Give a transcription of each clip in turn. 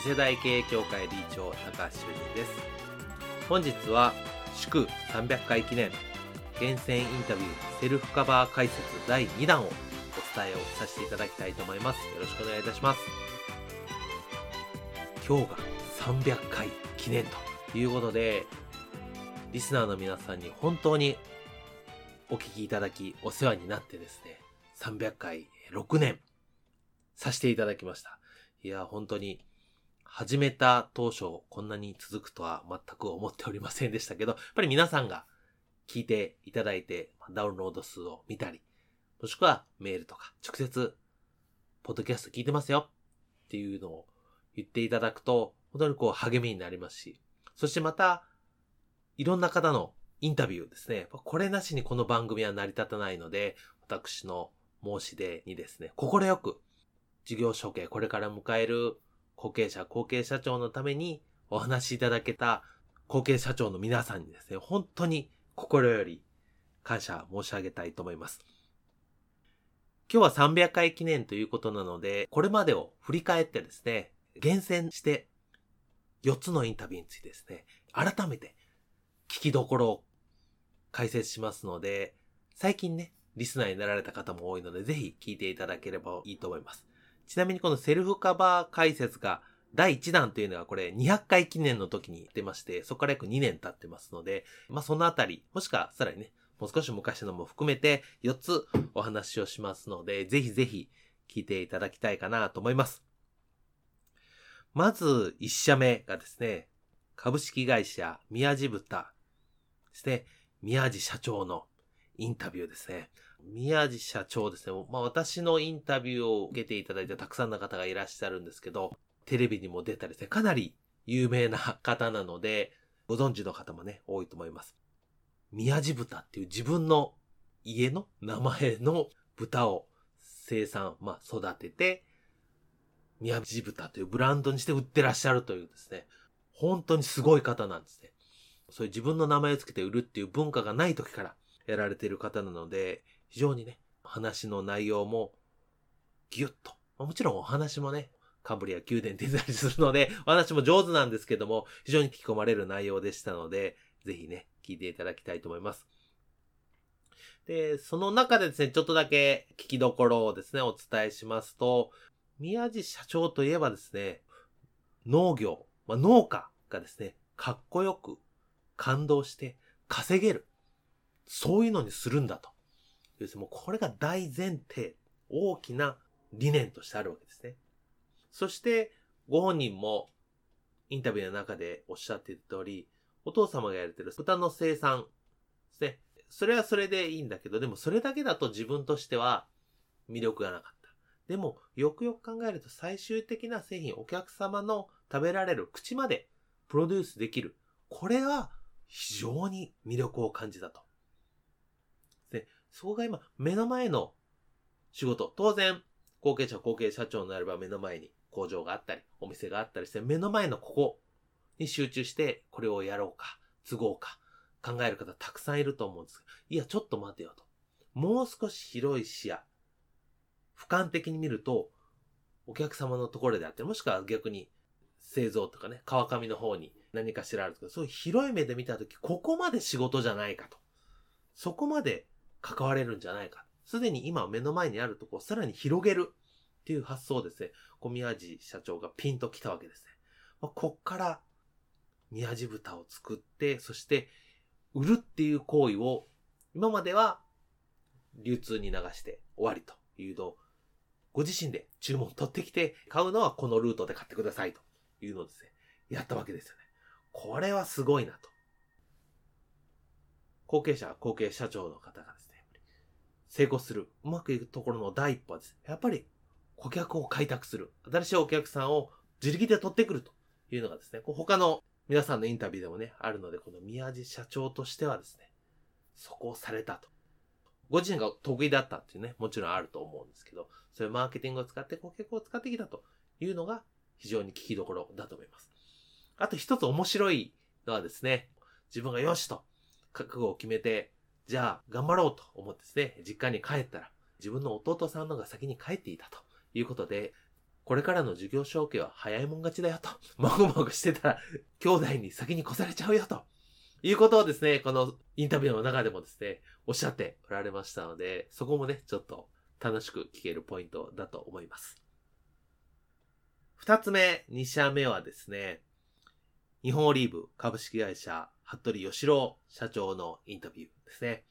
次世代経営協会理事長高橋修人です。本日は祝300回記念厳選インタビューセルフカバー解説第2弾をお伝えをさせていただきたいと思います。よろしくお願いいたします。今日が300回記念ということでリスナーの皆さんに本当にお聞きいただきお世話になってですね300回6年させていただきました。いや本当に始めた当初こんなに続くとは全く思っておりませんでしたけど、やっぱり皆さんが聞いていただいて、ダウンロード数を見たり、もしくはメールとか直接、ポッドキャスト聞いてますよっていうのを言っていただくと、本当にこう励みになりますし、そしてまた、いろんな方のインタビューですね。これなしにこの番組は成り立たないので、私の申し出にですね、心よく、事業承継これから迎える後継者、後継社長のためにお話しいただけた後継社長の皆さんにですね、本当に心より感謝申し上げたいと思います。今日は300回記念ということなので、これまでを振り返ってですね、厳選して4つのインタビューについてですね、改めて聞きどころを解説しますので、最近ね、リスナーになられた方も多いので、ぜひ聞いていただければいいと思います。ちなみにこのセルフカバー解説が第1弾というのはこれ200回記念の時に出まして、そこから約2年経ってますので、まあそのあたり、もしくはさらにね、もう少し昔のも含めて4つお話をしますので、ぜひぜひ聞いていただきたいかなと思います。まず1社目がですね、株式会社宮地豚ですね、宮地社長のインタビューですね。宮地社長ですね。まあ私のインタビューを受けていただいたたくさんの方がいらっしゃるんですけど、テレビにも出たりですね、かなり有名な方なので、ご存知の方もね、多いと思います。宮地豚っていう自分の家の名前の豚を生産、まあ育てて、宮地豚というブランドにして売ってらっしゃるというですね、本当にすごい方なんですね。そういう自分の名前をつけて売るっていう文化がない時からやられている方なので、非常にね、話の内容もギュッと。もちろんお話もね、カンブリア宮殿出たりするので、お話も上手なんですけども、非常に聞き込まれる内容でしたので、ぜひね、聞いていただきたいと思います。で、その中でですね、ちょっとだけ聞きどころをですね、お伝えしますと、宮地社長といえばですね、農業、まあ、農家がですね、かっこよく感動して稼げる。そういうのにするんだと。要するにもうこれが大前提、大きな理念としてあるわけですね。そして、ご本人もインタビューの中でおっしゃっていた通り、お父様がやれてる豚の生産ですね。それはそれでいいんだけど、でもそれだけだと自分としては魅力がなかった。でも、よくよく考えると最終的な製品、お客様の食べられる口までプロデュースできる。これは非常に魅力を感じたと。そこが今、目の前の仕事。当然、後継者、後継社長になれば目の前に工場があったり、お店があったりして、目の前のここに集中して、これをやろうか、都合か、考える方たくさんいると思うんですいや、ちょっと待てよと。もう少し広い視野。俯瞰的に見ると、お客様のところであってもしくは逆に製造とかね、川上の方に何かしらあるとか、そういう広い目で見たとき、ここまで仕事じゃないかと。そこまで関われるんじゃないか。すでに今目の前にあるとこをさらに広げるっていう発想をですね、小宮地社長がピンと来たわけですね。まあ、こっから宮地豚を作って、そして売るっていう行為を、今までは流通に流して終わりというのを、ご自身で注文取ってきて、買うのはこのルートで買ってくださいというのをですね、やったわけですよね。これはすごいなと。後継者、後継社長の方がですね、成功する、うまくいくところの第一歩はですね、やっぱり顧客を開拓する。新しいお客さんを自力で取ってくるというのがですね、他の皆さんのインタビューでもね、あるので、この宮地社長としてはですね、そこをされたと。ご自身が得意だったっていうね、もちろんあると思うんですけど、そういうマーケティングを使って顧客を使ってきたというのが非常に聞きどころだと思います。あと一つ面白いのはですね、自分がよしと覚悟を決めて、じゃあ頑張ろうと思ってですね、実家に帰ったら、自分の弟さんのが先に帰っていたということで、これからの授業承継は早いもん勝ちだよと。もぐもぐしてたら、兄弟に先に越されちゃうよと。いうことをですね、このインタビューの中でもですね、おっしゃっておられましたので、そこもね、ちょっと楽しく聞けるポイントだと思います。二つ目、二社目はですね、日本オリーブ株式会社、服部義郎社長のインタビューですね。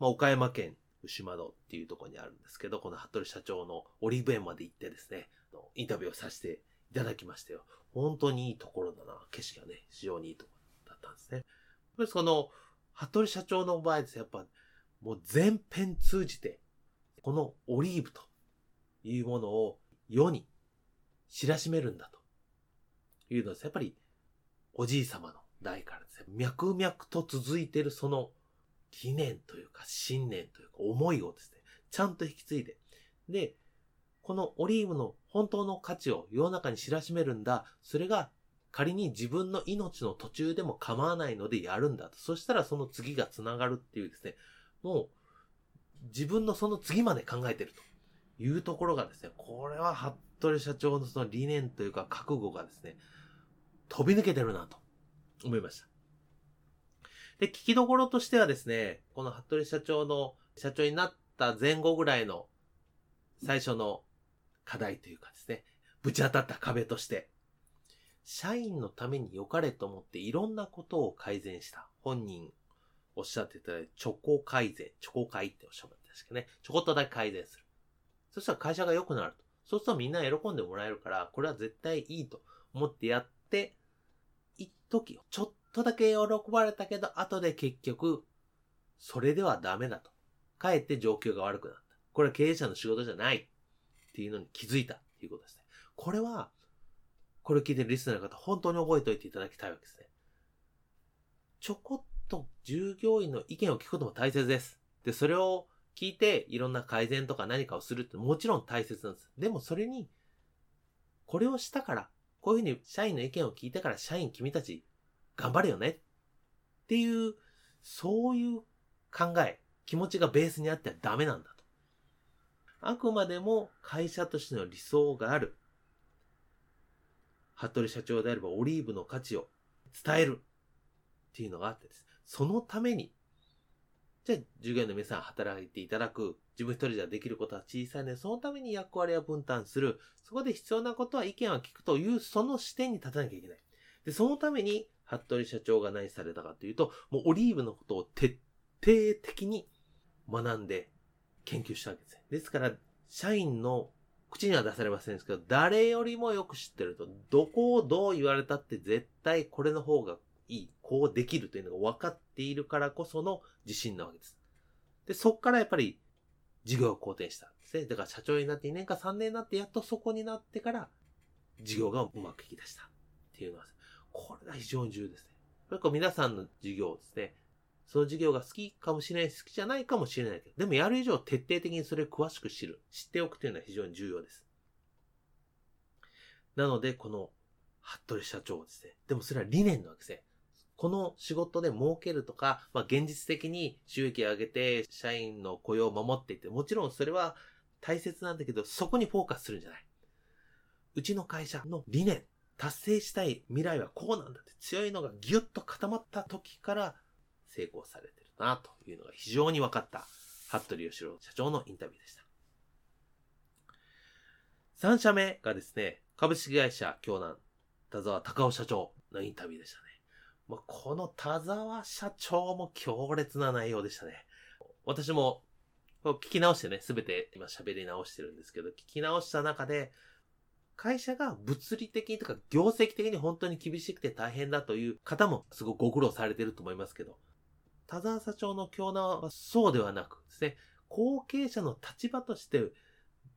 まあ、岡山県牛窓っていうところにあるんですけど、この服部社長のオリーブ園まで行ってですね、インタビューをさせていただきましたよ。本当にいいところだな。景色がね、非常にいいところだったんですね。その、服部社長の場合ですやっぱ、もう全編通じて、このオリーブというものを世に知らしめるんだというのです。やっぱり、おじい様の代からですね、脈々と続いてるその理念というか信念というか思いをですね、ちゃんと引き継いで、で、このオリーブの本当の価値を世の中に知らしめるんだ。それが仮に自分の命の途中でも構わないのでやるんだと。そしたらその次が繋がるっていうですね、もう自分のその次まで考えてるというところがですね、これは服部社長のその理念というか覚悟がですね、飛び抜けてるなと思いました。で、聞きどころとしてはですね、この服部社長の社長になった前後ぐらいの最初の課題というかですね、ぶち当たった壁として、社員のために良かれと思っていろんなことを改善した。本人おっしゃってたチョコ改善、チョコ改っておっしゃってたんですけどね、ちょこっとだけ改善する。そしたら会社が良くなると。そうするとみんな喜んでもらえるから、これは絶対いいと思ってやって、一時、ちょっとだけ喜ばれたけど、後で結局、それではダメだと。かえって状況が悪くなった。これは経営者の仕事じゃないっていうのに気づいたっていうことですね。これは、これを聞いてるリスナーの方、本当に覚えておいていただきたいわけですね。ちょこっと従業員の意見を聞くことも大切です。で、それを聞いていろんな改善とか何かをするってもちろん大切なんです。でもそれに、これをしたから、こういうふうに社員の意見を聞いてから社員君たち頑張れよねっていう、そういう考え、気持ちがベースにあってはダメなんだと。あくまでも会社としての理想がある。服部社長であればオリーブの価値を伝えるっていうのがあってです。そのために、じゃあ従業員の皆さん働いていただく、自分一人じゃできることは小さいので、そのために役割を分担する。そこで必要なことは意見を聞くという、その視点に立たなきゃいけない。で、そのために、服部社長が何されたかというと、もうオリーブのことを徹底的に学んで研究したわけです。ですから、社員の口には出されませんですけど、誰よりもよく知ってると、どこをどう言われたって絶対これの方がいい、こうできるというのが分かっているからこその自信なわけです。で、そっからやっぱり事業を好転したんですね。だから社長になって2年か3年になってやっとそこになってから事業がうまくいき出したっていうのは、これが非常に重要ですね。これこ皆さんの事業ですね。その事業が好きかもしれない、好きじゃないかもしれないけど、でもやる以上徹底的にそれを詳しく知る、知っておくというのは非常に重要です。なので、この、服部社長ですね。でもそれは理念なわけですね。この仕事で儲けるとか、まあ、現実的に収益を上げて社員の雇用を守っていって、もちろんそれは大切なんだけど、そこにフォーカスするんじゃない。うちの会社の理念、達成したい未来はこうなんだって強いのがギュッと固まった時から成功されてるなというのが非常に分かった服部義郎社長のインタビューでした。3社目がですね、株式会社京南田沢隆夫社長のインタビューでした。まあ、この田沢社長も強烈な内容でしたね。私も聞き直してね、すべて今喋り直してるんですけど、聞き直した中で、会社が物理的にとか業績的に本当に厳しくて大変だという方もすごくご苦労されてると思いますけど、田沢社長の強難はそうではなくですね、後継者の立場として、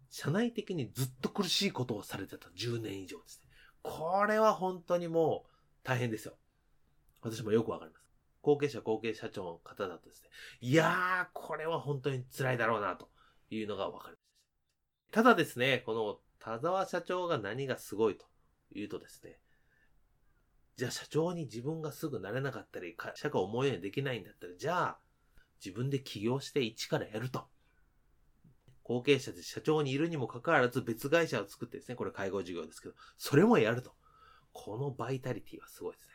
社内的にずっと苦しいことをされてた10年以上ですね。これは本当にもう大変ですよ。私もよくわかります。後継者後継社長の方だとですね、いやー、これは本当に辛いだろうな、というのがわかります。たただですね、この田沢社長が何がすごいというとですね、じゃあ社長に自分がすぐなれなかったり、会社が思うようにできないんだったら、じゃあ自分で起業して一からやると。後継者で社長にいるにもかかわらず別会社を作ってですね、これ介護事業ですけど、それもやると。このバイタリティはすごいですね。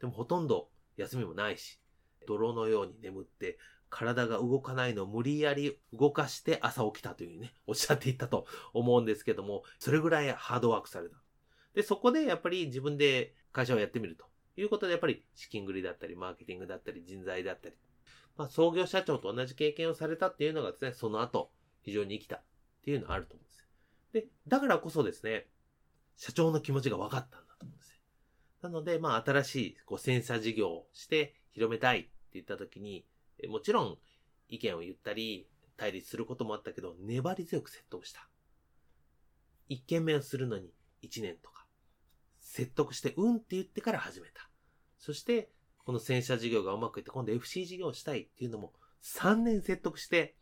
でもほとんど休みもないし、泥のように眠って、体が動かないのを無理やり動かして朝起きたというね、おっしゃっていたと思うんですけども、それぐらいハードワークされた。で、そこでやっぱり自分で会社をやってみるということで、やっぱり資金繰りだったり、マーケティングだったり、人材だったり、まあ、創業社長と同じ経験をされたっていうのがですね、その後、非常に生きたっていうのはあると思うんです。で、だからこそですね、社長の気持ちが分かったなので、まあ、新しい、こう、センサー事業をして広めたいって言った時に、もちろん意見を言ったり、対立することもあったけど、粘り強く説得した。一件目をするのに1年とか、説得して、うんって言ってから始めた。そして、この洗車事業がうまくいって、今度 FC 事業をしたいっていうのも、3年説得して、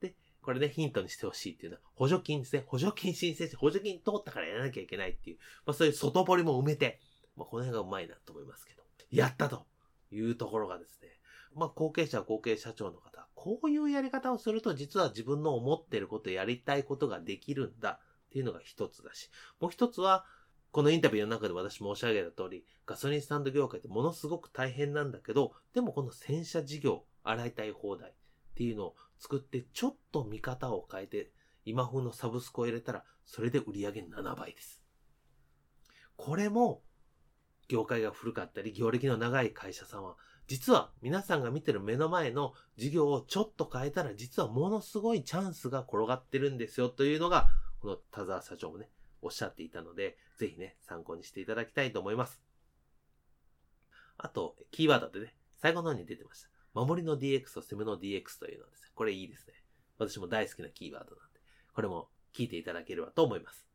で、これね、ヒントにしてほしいっていうのは、補助金ですね。補助金申請して、補助金通ったからやらなきゃいけないっていう、まあそういう外堀も埋めて、まあこの辺がうまいなと思いますけど、やったというところがですね、まあ、後継者、後継社長の方、こういうやり方をすると、実は自分の思ってること、やりたいことができるんだっていうのが一つだし、もう一つは、このインタビューの中で私申し上げた通り、ガソリンスタンド業界ってものすごく大変なんだけど、でもこの洗車事業、洗いたい放題っていうのを作って、ちょっと見方を変えて、今風のサブスクを入れたら、それで売り上げ7倍です。これも、業界が古かったり、業歴の長い会社さんは実は皆さんが見てる目の前の事業をちょっと変えたら実はものすごいチャンスが転がってるんですよというのが、この田沢社長もね、おっしゃっていたので、ぜひね、参考にしていただきたいと思います。あと、キーワードでね、最後の方に出てました。守りの DX と攻めの DX というのはですね、これいいですね。私も大好きなキーワードなんで、これも聞いていただければと思います。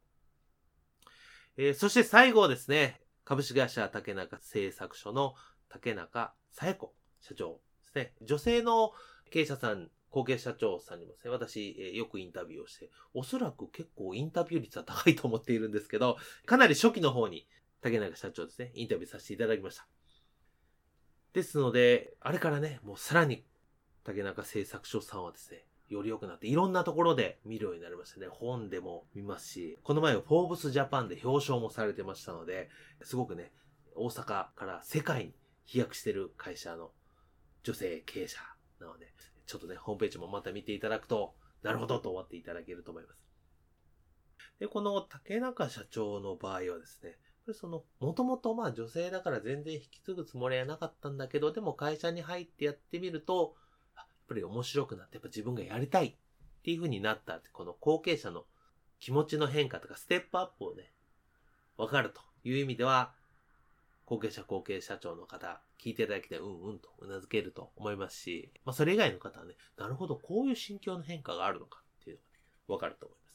えー、そして最後ですね、株式会社竹中製作所の竹中さや子社長ですね。女性の経営者さん、後継社長さんにもですね、私、え、よくインタビューをして、おそらく結構インタビュー率は高いと思っているんですけど、かなり初期の方に竹中社長ですね、インタビューさせていただきました。ですので、あれからね、もうさらに竹中製作所さんはですね、より良くなって、いろんなところで見るようになりましたね。本でも見ますし、この前はフォーブスジャパンで表彰もされてましたので、すごくね、大阪から世界に飛躍してる会社の女性経営者なので、ちょっとね、ホームページもまた見ていただくと、なるほどと思っていただけると思います。で、この竹中社長の場合はですね、これその、もともとまあ女性だから全然引き継ぐつもりはなかったんだけど、でも会社に入ってやってみると、ぱり面白くなって、やっぱ自分がやりたいっていう風になったって、この後継者の気持ちの変化とかステップアップをね、わかるという意味では、後継者後継社長の方、聞いていただきて、うんうんと頷けると思いますし、まあそれ以外の方はね、なるほど、こういう心境の変化があるのかっていうのが、ね、わかると思います。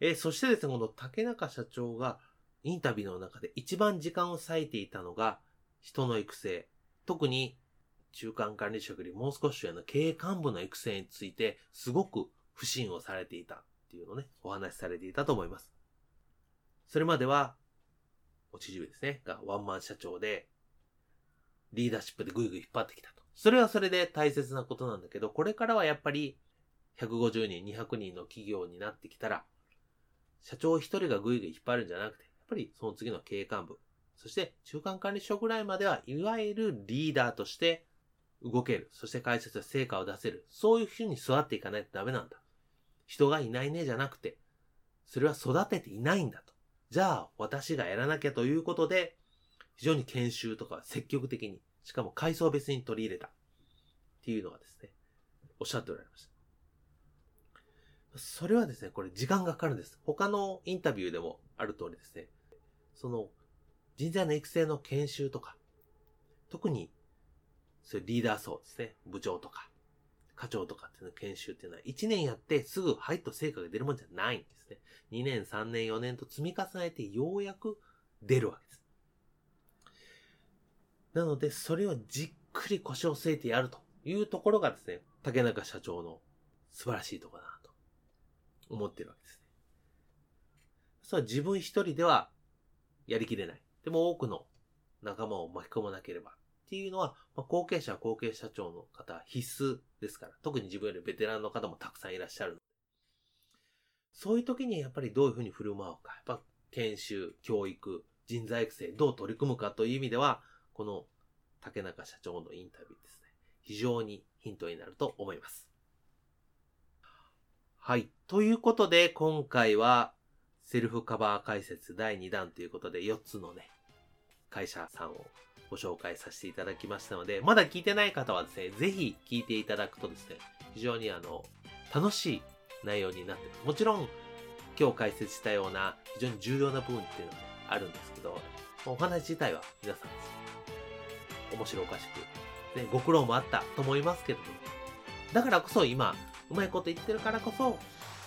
えー、そしてですね、この竹中社長がインタビューの中で一番時間を割いていたのが、人の育成、特に中間管理職よりもう少し上の経営幹部の育成について、すごく不信をされていたっていうのをね、お話しされていたと思います。それまでは、おちじですね、がワンマン社長で、リーダーシップでぐいぐい引っ張ってきたと。それはそれで大切なことなんだけど、これからはやっぱり、150人、200人の企業になってきたら、社長一人がぐいぐい引っ張るんじゃなくて、やっぱりその次の経営幹部、そして中間管理職ぐらいまでは、いわゆるリーダーとして動ける。そして会社と成果を出せる。そういうふうに育っていかないとダメなんだ。人がいないねじゃなくて、それは育てていないんだと。じゃあ、私がやらなきゃということで、非常に研修とか積極的に、しかも階層別に取り入れたっていうのがですね、おっしゃっておられました。それはですね、これ時間がかかるんです。他のインタビューでもある通りですね、その人材の育成の研修とか、特にそういうリーダー層ですね、部長とか、課長とかっていうの研修っていうのは1年やってすぐ入っと成果が出るもんじゃないんですね。2年、3年、4年と積み重ねてようやく出るわけです。なので、それをじっくり腰を据えてやるというところがですね、竹中社長の素晴らしいところだなと思ってるわけですね。それは自分一人ではやりきれない。でも多くの仲間を巻き込まなければっていうのは、まあ、後継者、後継社長の方必須ですから、特に自分よりベテランの方もたくさんいらっしゃる。そういう時にやっぱりどういうふうに振る舞うか、やっぱ研修、教育、人材育成、どう取り組むかという意味では、この竹中社長のインタビューですね、非常にヒントになると思います。はい。ということで、今回は、セルフカバー解説第2弾ということで、4つのね、会社さんをご紹介させていただきましたので、まだ聞いてない方はですね、ぜひ聞いていただくとですね、非常にあの、楽しい内容になってます。もちろん、今日解説したような非常に重要な部分っていうのがあるんですけど、お話自体は皆さん、面白おかしく、ね、ご苦労もあったと思いますけども、だからこそ今、うまいこと言ってるからこそ、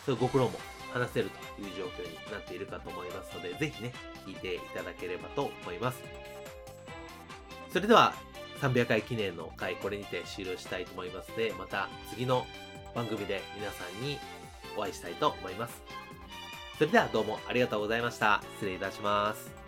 そういうご苦労も話せるという状況になっているかと思いますので、ぜひね、聞いていただければと思います。それでは、300回記念の回、これにて終了したいと思いますので、また次の番組で皆さんにお会いしたいと思います。それではどうもありがとうございました。失礼いたします。